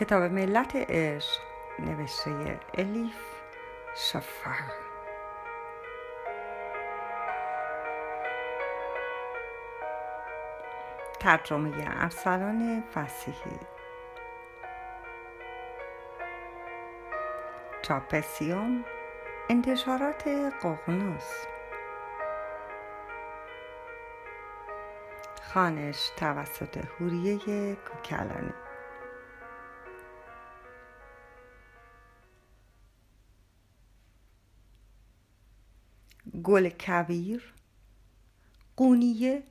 کتاب ملت عشق نوشته الیف شفر. ترجمه ارسلان فسیحی. چاپسیوم انتشارات ققنوس. خانش توسط هوریه کوکلانی. گل کویر قونیه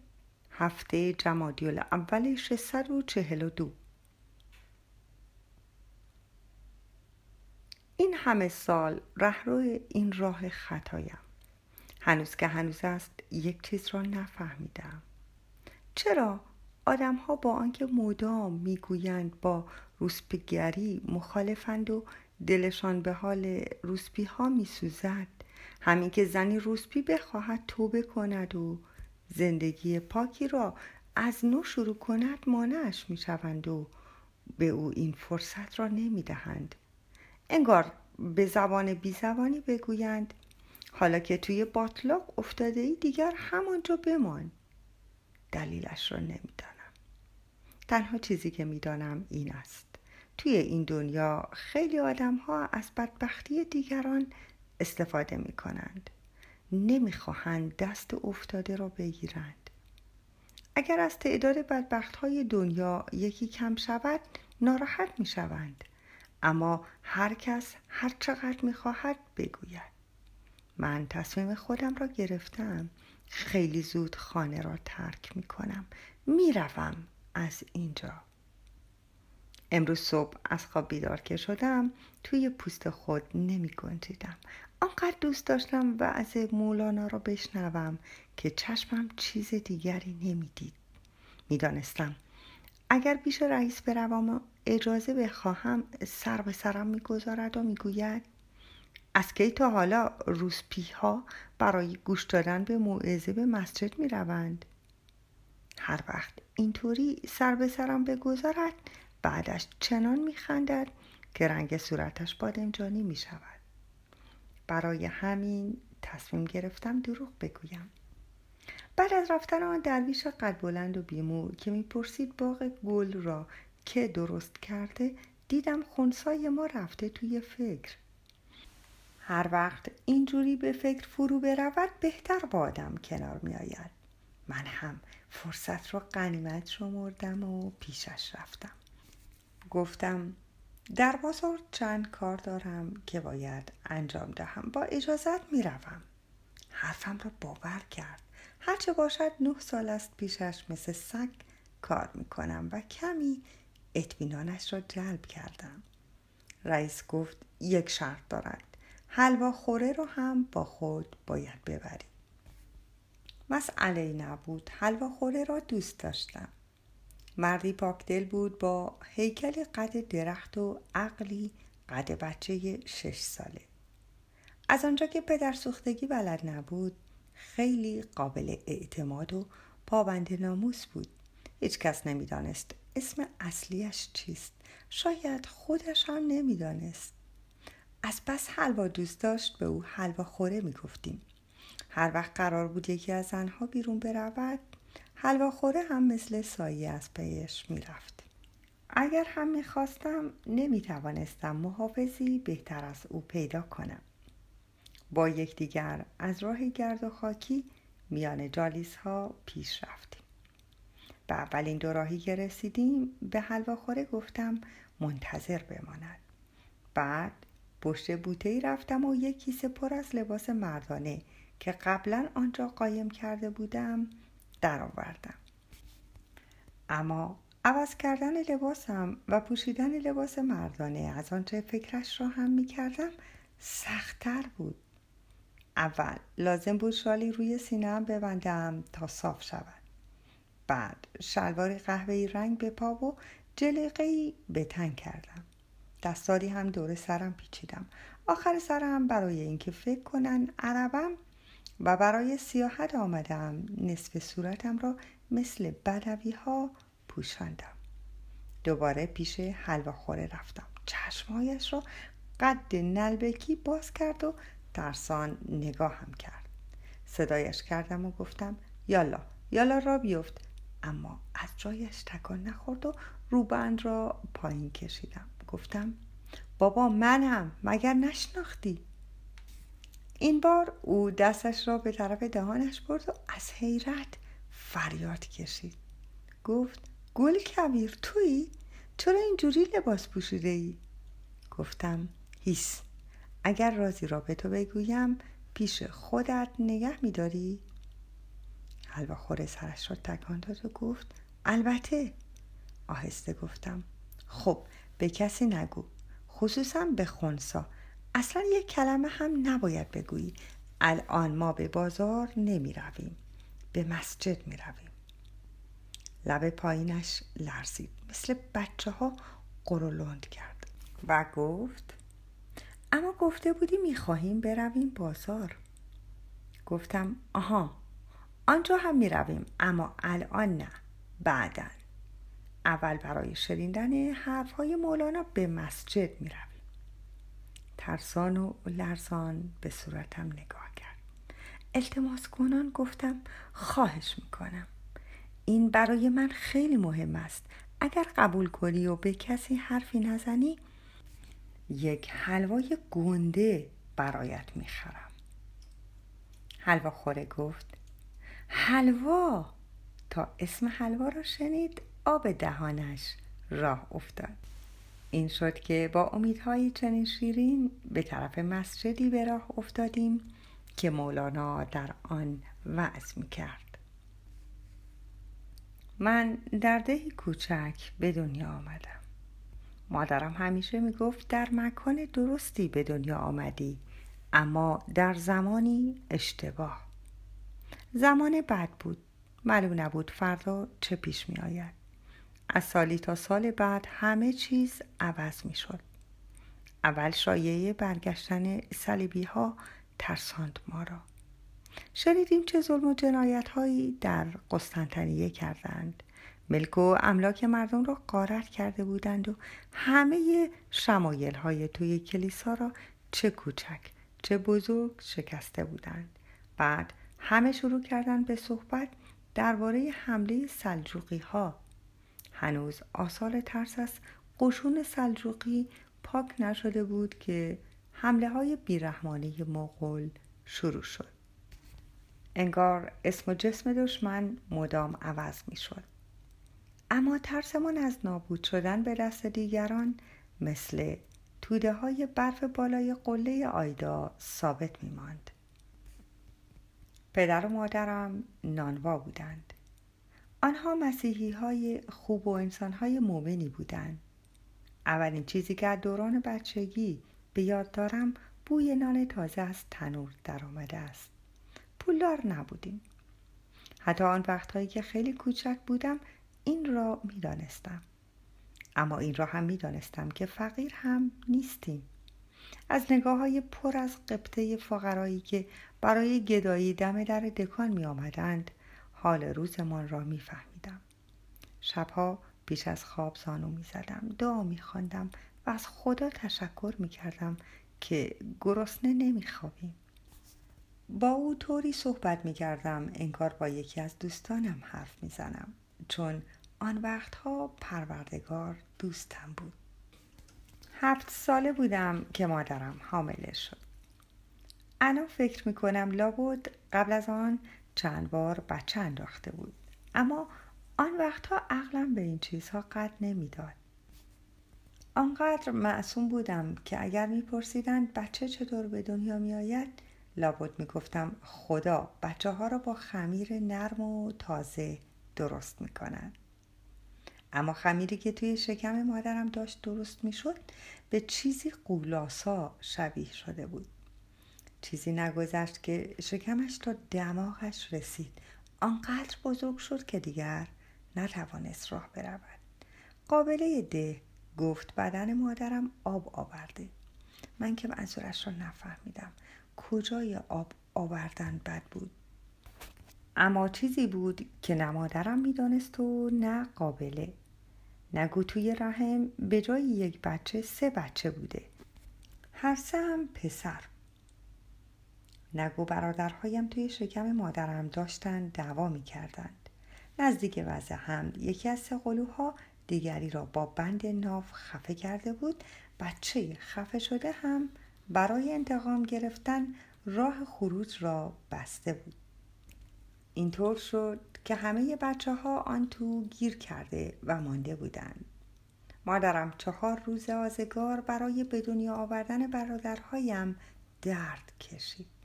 هفته جمادی اول 642 این همه سال رهرو این راه خطایم. هنوز که هنوز است یک چیز را نفهمیدم. چرا آدم ها با آنکه مدام می‌گویند با روسپیگری مخالفند و دلشان به حال روسپی ها میسوزد همین که زنی روسپی بخواهد توبه کند و زندگی پاکی را از نو شروع کند مانعش می‌شوند و به او این فرصت را نمی‌دهند. انگار به زبان بیزبانی بگویند حالا که توی باطلاق افتاده ای دیگر همانجا بمان. دلیلش را نمی‌دانم. تنها چیزی که می‌دانم این است. توی این دنیا خیلی آدم ها از بدبختی دیگران استفاده می کنند نمی‌خواهند دست افتاده را بگیرند. اگر از تعداد بدبخت های دنیا یکی کم شود ناراحت می شوند اما هر کس هر چقدر می خواهد بگوید. من تصمیم خودم را گرفتم. خیلی زود خانه را ترک می کنم می از اینجا. امروز صبح از خواب بیدار که شدم توی پوست خود نمی گنجیدم آنقدر دوست داشتم و از مولانا را بشنوم که چشمم چیز دیگری نمی‌دید می‌دانستم اگر پیش رئیس بروم و اجازه بخواهم سر به سرم می‌گذارد و می‌گوید از کی تا حالا روسپی ها برای گوش دادن به موعظه به مسجد می روند؟ هر وقت اینطوری سر به سرم بگذارد بعدش چنان می خندد که رنگ صورتش بادمجانی می شود. برای همین تصمیم گرفتم دروغ بگویم بعد از رفتن آن درویش قد بلند و بیمو که می‌پرسید باغ گل را که درست کرده دیدم خونسای ما رفته توی فکر هر وقت اینجوری به فکر فرو برود بهتر با آدم کنار می آید. من هم فرصت را قنیمت شمردم و پیشش رفتم گفتم در بازار چند کار دارم که باید انجام دهم. با اجازت می‌روم. حرفم را باور کرد. هرچه باشد نه سال است پیشش مثل سگ کار می‌کنم و کمی اطمینانش را جلب کردم. رئیس گفت یک شرط دارد. حلوا خوره رو هم با خود باید ببری مسئله نبود. حلوا خوره را دوست داشتم. مردی پاکدل بود با هیکل قد درخت و عقلی قد بچه شش ساله. از آنجا که پدر سوختگی بلد نبود خیلی قابل اعتماد و پابند ناموس بود. هیچ کس نمی‌دانست اسم اصلیش چیست. شاید خودش هم نمی‌دانست. از بس حلوا دوست داشت به او حلوا خوره می‌گفتیم. هر وقت قرار بود یکی از زنها بیرون برود حلواخوره هم مثل سایه از پیش می‌رفت. اگر هم می‌خواستم نمی‌توانستم محافظی بهتر از او پیدا کنم. با یکدیگر از راه گرد و خاکی میان جالیس ها پیش رفتیم. به اولین دو راهی که رسیدیم به حلواخوره گفتم منتظر بماند. بعد پشت بوته ای رفتم و یک کیسه پر از لباس مردانه که قبلا آنجا قایم کرده بودم درآوردم. اما عوض کردن لباسم و پوشیدن لباس مردانه از آنچه فکرش را هم می کردم سختتر بود. اول لازم بود شالی روی سینهام ببندم تا صاف شود. بعد شلوار قهوه‌ای رنگ به پا و جلیقه‌ای به تن کردم. دستاری هم دور سرم پیچیدم. آخر سرم برای اینکه فکر کنن عربم و برای سیاحت آمدم. نصف صورتم را مثل بدوی ها پوشاندم. دوباره پیش حلواخوره رفتم. چشمهایش را قد نلبکی باز کرد و ترسان نگاهم کرد. صدایش کردم و گفتم یالا یالا را بیفت. اما از جایش تکان نخورد و روبند را پایین کشیدم. گفتم بابا منم مگر نشناختی؟ این بار او دستش را به طرف دهانش برد و از حیرت فریاد کشید گفت گل کویر تویی؟ چرا اینجوری لباس پوشیده ای؟ گفتم هیس اگر رازی را به تو بگویم پیش خودت نگه میداری؟ حلوا خوره سرش را تکان داد و گفت البته آهسته گفتم خب به کسی نگو خصوصا به خونسا اصلا یک کلمه هم نباید بگویی. الان ما به بازار نمی رویم به مسجد می رویم لب پایینش لرزید. مثل بچه ها قرولند کرد. و گفت اما گفته بودی می‌خواهیم برویم بازار. گفتم آها آنجا هم می‌رویم اما الان نه بعدا. اول برای شنیدن حرفهای مولانا به مسجد می‌رویم. ترسان و لرزان به صورتم نگاه کرد. التماس کنان گفتم خواهش می‌کنم. این برای من خیلی مهم است. اگر قبول کنی و به کسی حرفی نزنی یک حلوای گنده برایت می‌خرم. حلوا خوره گفت حلوا؟ تا اسم حلوا را شنید آب دهانش راه افتاد. این شد که با امیدهایی چنین شیرین به طرف مسجدی به راه افتادیم که مولانا در آن وعظ می کرد من در دهی کوچک به دنیا آمدم. مادرم همیشه می گفت در مکان درستی به دنیا آمدی اما در زمانی اشتباه. زمان بد بود معلوم نبود فردا چه پیش می آید از سالی تا سال بعد همه چیز عوض می شد اول شایعه برگشتن سلیبی ها ترساند ما را. شنیدیم چه ظلم و جنایت هایی در قسطنطنیه کردند. ملک و املاک مردم را قارت کرده بودند و همه شمایل های توی کلیسا را چه کوچک چه بزرگ شکسته بودند. بعد همه شروع کردند به صحبت درباره حمله سلجوقی ها هنوز آثار ترس از قشون سلجوقی پاک نشده بود که حمله های بیرحمانه مغول شروع شد انگار اسم و جسم دشمن مدام عوض می شد اما ترسمان از نابود شدن به دست دیگران مثل توده های برف بالای قله آیدا ثابت می ماند. پدر و مادرم نانوا بودند. آنها مسیحی های خوب و انسان های مؤمنی بودند. اولین چیزی که از دوران بچگی به یاد دارم بوی نان تازه از تنور در آمده است. پولدار نبودیم. حتی آن وقتهایی که خیلی کوچک بودم این را می دانستم. اما این را هم می دانستم که فقیر هم نیستیم. از نگاه های پر از قبطه فقرایی که برای گدایی دم در دکان می آمدند حال روزمان را می فهمیدم. شبها پیش از خواب زانو می زدم دعا می خواندم و از خدا تشکر می کردم که گرسنه نمی خوابیم. با او طوری صحبت می کردم انگار با یکی از دوستانم حرف می زنم چون آن وقتها پروردگار دوستم بود هفت ساله بودم که مادرم حامله شد الان فکر می‌کنم لابد قبل از آن چند بار بچه انداخته بود. اما آن وقتها عقلم به این چیزها قد نمی‌داد. آنقدر معصوم بودم که اگر میپرسیدند بچه چطور به دنیا میآید لابد می‌گفتم خدا بچه ها را با خمیر نرم و تازه درست می‌کند اما خمیری که توی شکم مادرم داشت درست می‌شد به چیزی قولاسا شبیه شده بود. چیزی نگذشت که شکمش تا دماغش رسید. آنقدر بزرگ شد که دیگر نتوانست راه برود. قابله ده گفت بدن مادرم آب آورده. من که منظورش را نفهمیدم. کجای آب آوردن بد بود؟ اما چیزی بود که نه مادرم می‌دانست و نه قابله. نگو توی رحم به جای یک بچه سه بچه بوده. هر سه هم پسر نگو برادرهایم توی شکم مادرم داشتن دعوا می کردند. نزدیک وضع هم یکی از سه قلوها دیگری را با بند ناف خفه کرده بود. بچه خفه شده هم برای انتقام گرفتن راه خروج را بسته بود. اینطور شد که همه بچه ها آن تو گیر کرده و مانده بودند. مادرم چهار روز آزگار برای به دنیا آوردن برادرهایم درد کشید.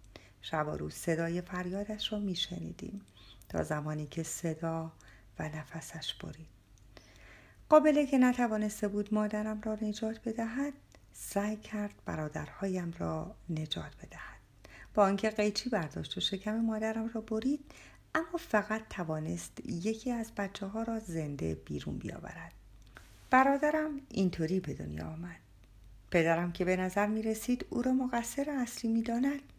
شب و روز صدای فریادش را میشنیدیم تا زمانی که صدا و نفسش برید. قابله که نتوانسته بود مادرم را نجات بدهد سعی کرد برادرهایم را نجات بدهد. با آنکه قیچی برداشت و شکم مادرم را برید اما فقط توانست یکی از بچه ها را زنده بیرون بیاورد. برادرم اینطوری به دنیا آمد. پدرم که به نظر می رسید او را مقصر اصلی می داند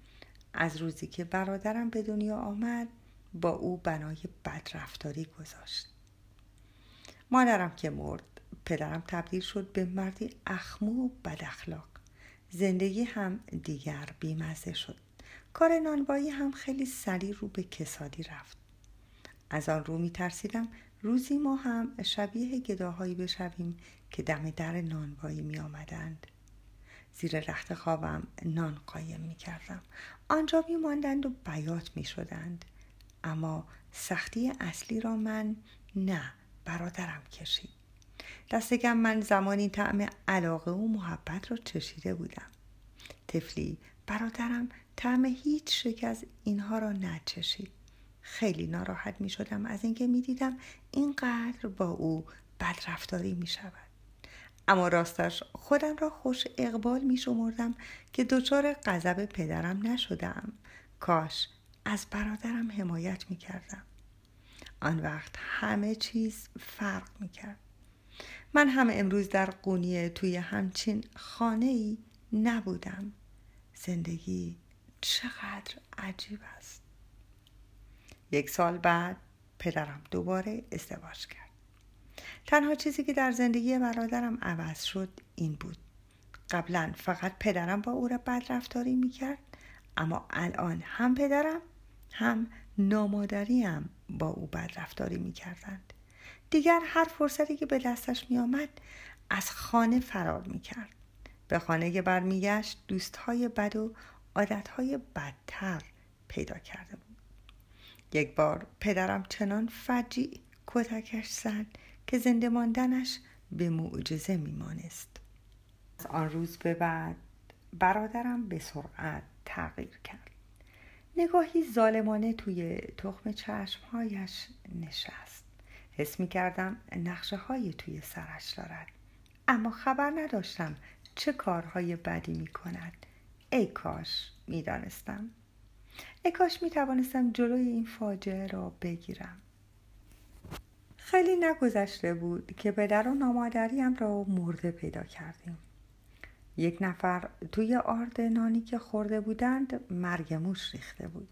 از روزی که برادرم به دنیا آمد با او بنای بدرفتاری گذاشت مادرم که مرد پدرم تبدیل شد به مردی اخمو و بد اخلاق زندگی هم دیگر بیمزه شد کار نانوایی هم خیلی سریع رو به کسادی رفت از آن رو می ترسیدم روزی ما هم شبیه گداهایی بشویم که دم در نانوایی می آمدند. زیر رخت خوابم نان قایم می کردم. آنجا می ماندند و بیات می شدند. اما سختی اصلی را من نه برادرم کشید. دستگم من زمانی طعم علاقه و محبت را چشیده بودم. تفلی برادرم طعم هیچ شک از اینها را نچشید. خیلی ناراحت می شدم از اینکه می دیدم اینقدر با او بدرفتاری می شود. اما راستش خودم را خوش اقبال می شمردم که دچار غضب پدرم نشدم. کاش از برادرم حمایت می کردم. آن وقت همه چیز فرق می کرد. من هم امروز در قونیه توی همچین خانه ای نبودم. زندگی چقدر عجیب است. یک سال بعد پدرم دوباره ازدواج کرد. تنها چیزی که در زندگی برادرم عوض شد این بود. قبلا فقط پدرم با او را بدرفتاری می‌کرد اما الان هم پدرم هم نامادریم با او بدرفتاری می‌کردند. دیگر هر فرصتی که به دستش میآمد از خانه فرار می‌کرد. به خانه برمیگشت دوستهای بد و عادتهای بدتر پیدا کرده بود. یک بار پدرم چنان فجیع کتکش زد که زنده ماندنش به معجزه میمانست. از آن روز به بعد برادرم به سرعت تغییر کرد. نگاهی ظالمانه توی تخم چشمهایش نشست. حس می کردم های توی سرش دارد. اما خبر نداشتم چه کارهای بدی می کند ای کاش می دانستم ای کاش می توانستم جلوی این فاجعه را بگیرم. خیلی نگذشته بود که پدر و نامادریم را مرده پیدا کردیم. یک نفر توی آرد نانی که خورده بودند مرگ موش ریخته بود.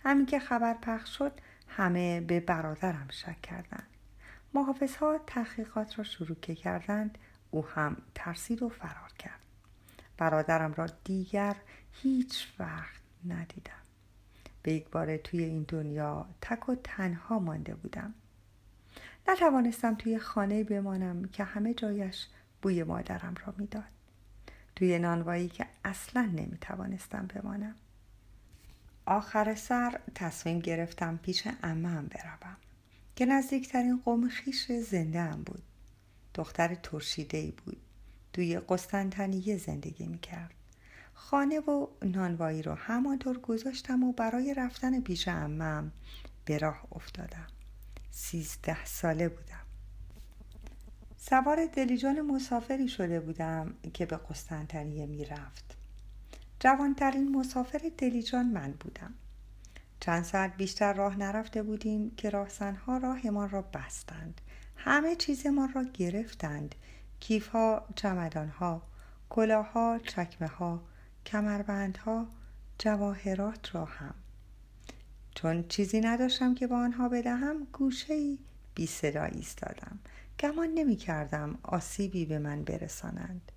همین که خبر پخش شد همه به برادرم شک کردند. محافظ ها تحقیقات را شروع کردند او هم ترسید و فرار کرد. برادرم را دیگر هیچ وقت ندیدم. به یک بار توی این دنیا تک و تنها مانده بودم. نتوانستم توی خانه بمانم که همه جایش بوی مادرم را می‌داد. توی نانوایی که اصلا نمی‌توانستم بمانم. آخر سر تصمیم گرفتم پیش امم بروم که نزدیکترین قوم خیش زنده هم بود. دختر ترشیده ای بود. توی قسطنطنیه زندگی می‌کرد. خانه و نانوایی رو همانطور گذاشتم و برای رفتن پیش امم به راه افتادم. سیزده ساله بودم. سوار دلیجان مسافری شده بودم که به قسطنطنیه می‌رفت جوانترین مسافر دلیجان من بودم. چند ساعت بیشتر راه نرفته بودیم که راهزنها راهمان را بستند. همه چیزمان را گرفتند. کیفها چمدانها کلاهها چکمه ها کمربندها جواهرات را هم. چون چیزی نداشتم که با آنها بدهم گوشه بی صدا ایستادم. گمان نمی کردم آسیبی به من برسانند.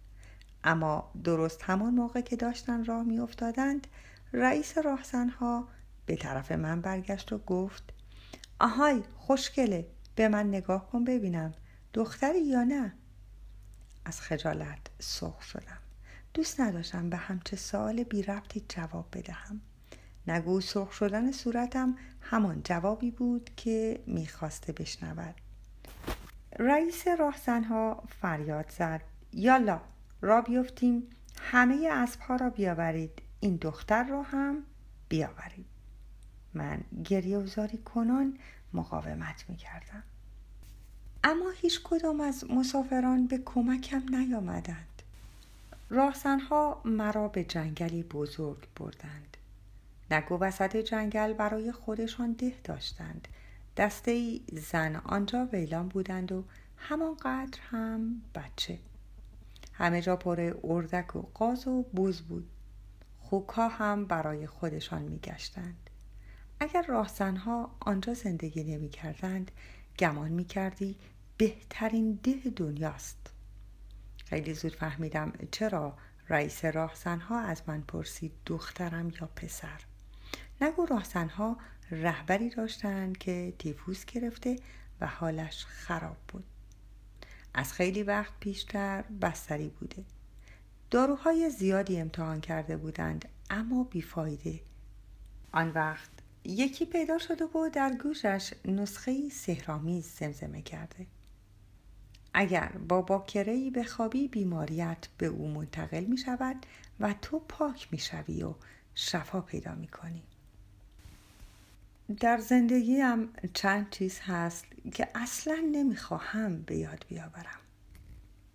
اما درست همان موقع که داشتن راه می افتادند رئیس راهزنها به طرف من برگشت و گفت آهای خوشگله به من نگاه کن ببینم دختری یا نه؟ از خجالت سرخ شدم. دوست نداشتم به همچه سوال بی ربطی جواب بدهم. نگو سرخ شدن صورتم همان جوابی بود که می‌خواسته بشنود. رئیس راهزنها فریاد زد. یالا را بیفتیم. همه اسبها را بیاورید. این دختر را هم بیاورید. من گریه و زاری کنان مقاومت می کردم. اما هیچ کدام از مسافران به کمکم نیامدند. راهزنها مرا به جنگلی بزرگ بردند. نگو وسط جنگل برای خودشان ده داشتند. دسته ای زن آنجا ویلان بودند و همانقدر هم بچه. همه جا پر اردک و قاز و بوز بود. خوکا هم برای خودشان میگشتند. اگر راهزنها آنجا زندگی نمی کردند گمان می کردی بهترین ده دنیاست. خیلی زود فهمیدم چرا رئیس راهزنها از من پرسید دخترم یا پسر. نگو راهزنها رهبری داشتند که تیفوس گرفته و حالش خراب بود. از خیلی وقت پیشتر بستری بوده. داروهای زیادی امتحان کرده بودند اما بیفایده. آن وقت یکی پیدا شده و در گوشش نسخه سهرامیز زمزمه کرده. اگر با به خوابی بیماریت به او منتقل می شود و تو پاک می شوی و شفا پیدا می کنی. در زندگیم چند چیز هست که اصلا نمی‌خواهم به یاد بیاورم.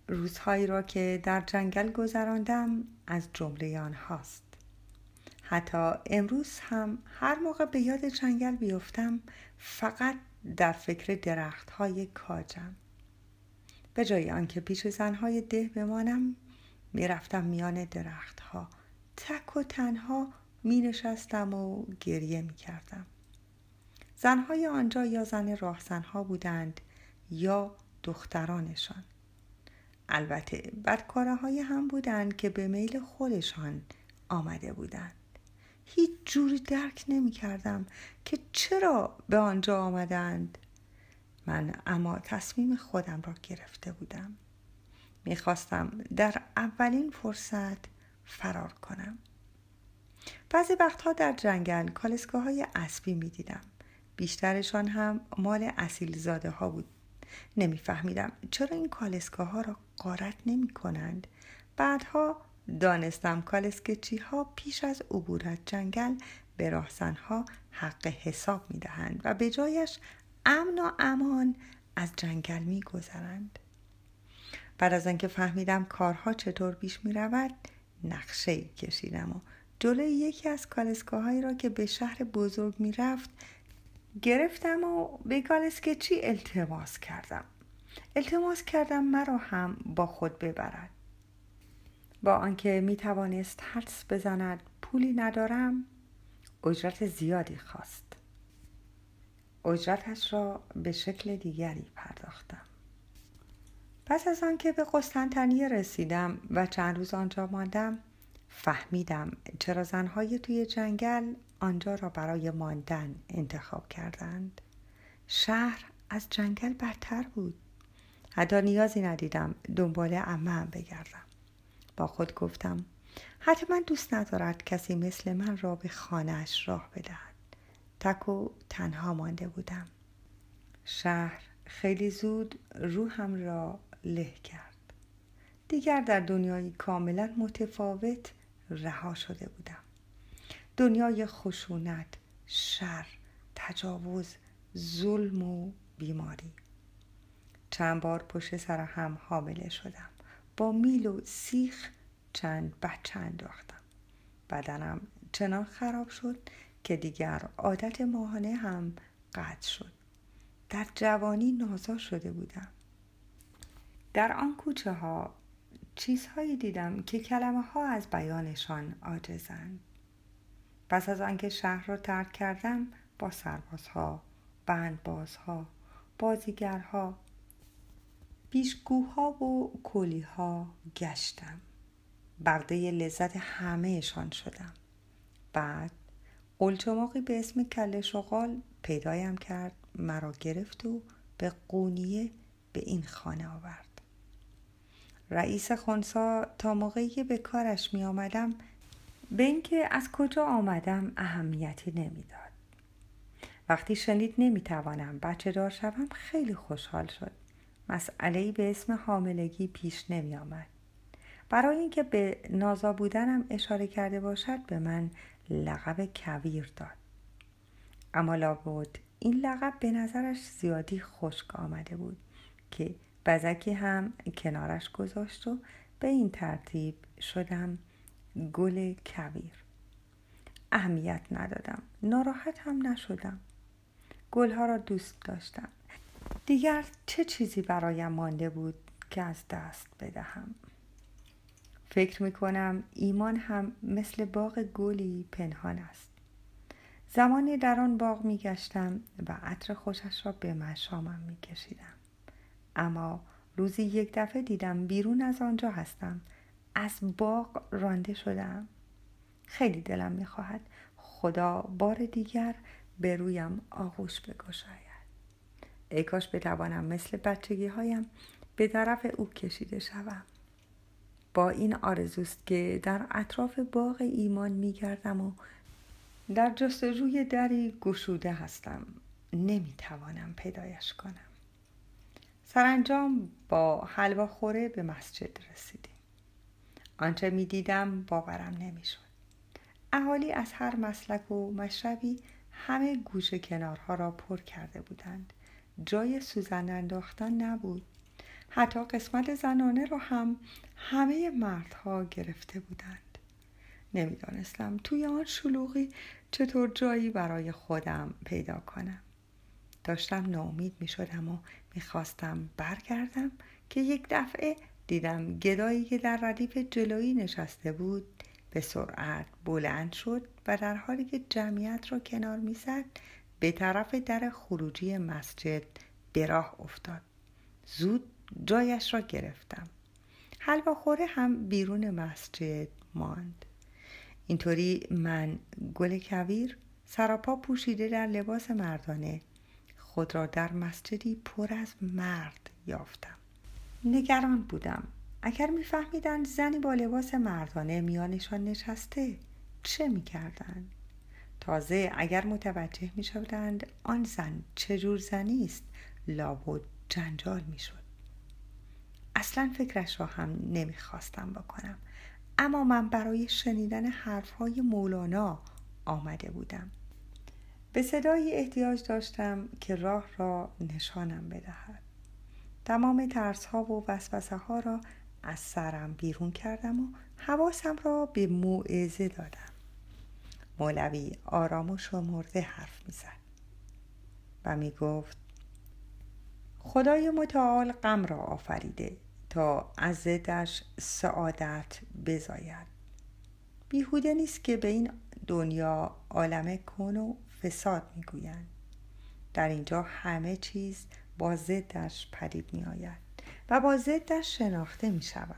روزهایی را که در جنگل گذراندم از جمله آنهاست. حتی امروز هم هر موقع به یاد جنگل بیفتم فقط در فکر درخت های کاجم. به جای آنکه پیش زنهای ده بمانم می‌رفتم میان درختها. تک و تنها می نشستم و گریه می کردم. زنهای آنجا یا زن راهزنها بودند یا دخترانشان. البته بدکاره های هم بودند که به میل خودشان آمده بودند. هیچ جوری درک نمی کردم که چرا به آنجا آمدند. من اما تصمیم خودم را گرفته بودم. می‌خواستم در اولین فرصت فرار کنم. بعضی وقتها در جنگل کالسکه های اسبی می دیدم. بیشترشان هم مال اصیل زاده ها بود نمیفهمیدم چرا این کالسکه ها را قارت نمی کنند بعدها دانستم کالسکچی ها پیش از عبور جنگل به راهزن ها حق حساب می دهند و به جایش امن و امان از جنگل می گذرند. بعد از آنکه فهمیدم کارها چطور پیش می رود نقشه کشیدم و جلوی یکی از کالسکاهایی را که به شهر بزرگ می رفت گرفتم و به کالسکچی التماس کردم. التماس کردم مرا هم با خود ببرد. با آنکه می توانست حدس بزند پولی ندارم اجرت زیادی خواست. اجرتش را به شکل دیگری پرداختم. پس از آنکه به قسطنطنیه رسیدم و چند روز آنجا ماندم فهمیدم چرا زنهای توی جنگل آنجا را برای ماندن انتخاب کردند. شهر از جنگل بدتر بود. حتی نیازی ندیدم دنبال امم بگردم. با خود گفتم حتما دوست ندارد کسی مثل من را به خانهاش راه بدهد. تک و تنها مانده بودم. شهر خیلی زود روحم را له کرد. دیگر در دنیایی کاملا متفاوت رها شده بودم. دنیای خشونت شر تجاوز ظلم و بیماری. چند بار پشت سر هم حامله شدم. با میل و سیخ چند بچه انداختم. بدنم چنان خراب شد که دیگر عادت ماهانه هم قطع شد. در جوانی نازا شده بودم. در آن کوچه ها چیزهایی دیدم که کلمه ها از بیانشان عاجزند. پس از آنکه شهر را ترک کردم با سربازها بندبازها بازیگرها بیشگوها و کلیها گشتم. برده لذت همهشان شدم. بعد قلچماقی به اسم کله شغال پیدایم کرد مرا گرفت و به قونیه به این خانه آورد. رئیس خونسا تا موقعی به کارش می آمدم به اینکه از کجا آمدم اهمیتی نمی‌داد. وقتی شنید نمی‌توانم بچه دار شوم خیلی خوشحال شد. مسئله به اسم حاملگی پیش نمی آمد. برای اینکه به نازا بودنم اشاره کرده باشد به من لقب کویر داد. اما لابد این لقب به نظرش زیادی خشک آمده بود که بزکی هم کنارش گذاشت و به این ترتیب شدم گل کویر. اهمیت ندادم. ناراحت هم نشدم. گلها را دوست داشتم. دیگر چه چیزی برایم مانده بود که از دست بدهم؟ فکر می کنم ایمان هم مثل باغ گلی پنهان است. زمانی در آن باغ می گشتم و عطر خوشش را به مشامم می کشیدم اما روزی یک دفعه دیدم بیرون از آنجا هستم از باغ رانده شدم. خیلی دلم می‌خواهد خدا بار دیگر به رویم آغوش بگشاید. ای کاش بتوانم مثل بچگی هایم به طرف او کشیده شوم. با این آرزوست که در اطراف باغ ایمان میگردم و در جستجوی دری گشوده هستم. نمی‌توانم پیدایش کنم. سرانجام با حلوا خوره به مسجد رسیدیم. آنچه می‌دیدم باورم نمی‌شد. اهالی از هر مسلک و مشربی همه گوشه کنارها را پر کرده بودند. جای سوزن انداختن نبود. حتی قسمت زنانه را هم همه مردها گرفته بودند. نمی‌دانستم توی آن شلوغی چطور جایی برای خودم پیدا کنم. داشتم ناامید می شدم و می‌خواستم برگردم که یک دفعه دیدم گدایی که در ردیف جلویی نشسته بود به سرعت بلند شد و در حالی که جمعیت را کنار می‌زد به طرف در خروجی مسجد به راه افتاد. زود جایش را گرفتم. حلوا خوره هم بیرون مسجد ماند. اینطوری من گل کویر سراپا پوشیده در لباس مردانه خود را در مسجدی پر از مرد یافتم. نگران بودم. اگر میفهمیدند زنی با لباس مردانه میانشان نشسته چه می‌کردند تازه اگر متوجه می شدند آن زن چجور زنی است لابد جنجال می شد اصلا فکرش را هم نمی‌خواستم بکنم. اما من برای شنیدن حرفهای مولانا آمده بودم. به صدایی احتیاج داشتم که راه را نشانم بدهد. تمام ترس ها و وسوسه ها را از سرم بیرون کردم و حواسم را به موعظه دادم. مولوی آرام و شمرده حرف می‌زد و می‌گفت خدای متعال غم را آفریده تا از زدش سعادت بزاید. بیهوده نیست که به این دنیا عالم کن و فساد می‌گویند. در اینجا همه چیز با ضدش پدید می آید و با ضدش شناخته می شود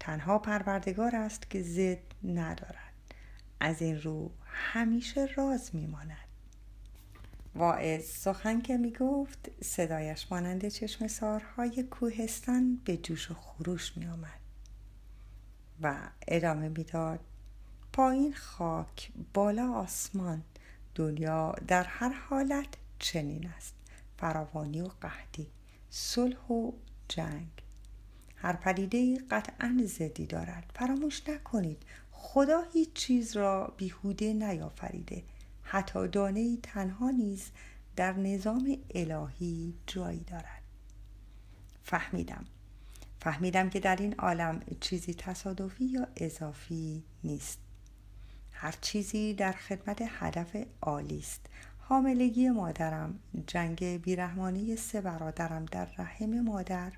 تنها پروردگار است که ضد ندارد. از این رو همیشه راز می ماند واعظ سخن که می گفت صدایش مانند چشم سارهای کوهستان به جوش و خروش می آمد و ادامه می‌داد. پایین خاک بالا آسمان دنیا در هر حالت چنین است. فراوانی و قحطی. صلح و جنگ. هر پدیده قطعا زدی دارد. فراموش نکنید خدا هیچ چیز را بیهوده نیافریده. حتی دانه تنها نیز در نظام الهی جایی دارد. فهمیدم. فهمیدم که در این عالم چیزی تصادفی یا اضافی نیست. هر چیزی در خدمت هدف عالی است. حاملگی مادرم جنگ بیرحمانی سه برادرم در رحم مادر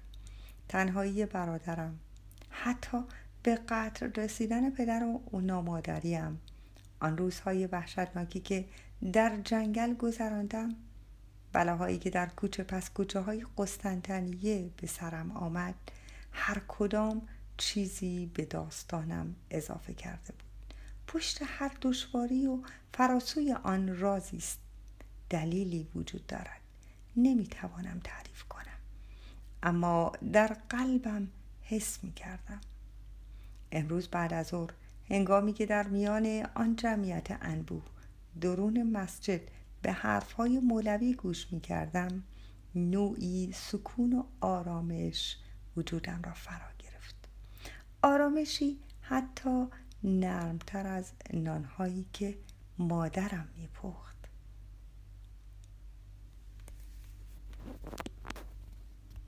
تنهایی برادرم. حتی به قتل رسیدن پدر و نامادریم. آن روزهای وحشتناکی که در جنگل گذراندم بلاهایی که در کوچه پس کوچه های قسطنطنیه به سرم آمد هر کدام چیزی به داستانم اضافه کرده بود. پشت هر دشواری و فراسوی آن رازی است. دلیلی وجود دارد. نمی‌توانم تعریف کنم. اما در قلبم حس می کردم امروز بعد از ظهر هنگامی که در میان آن جمعیت انبوه درون مسجد به حرفهای مولوی گوش می کردم نوعی سکون و آرامش وجودم را فرا گرفت. آرامشی حتی نرمتر از نانهایی که مادرم میپخت.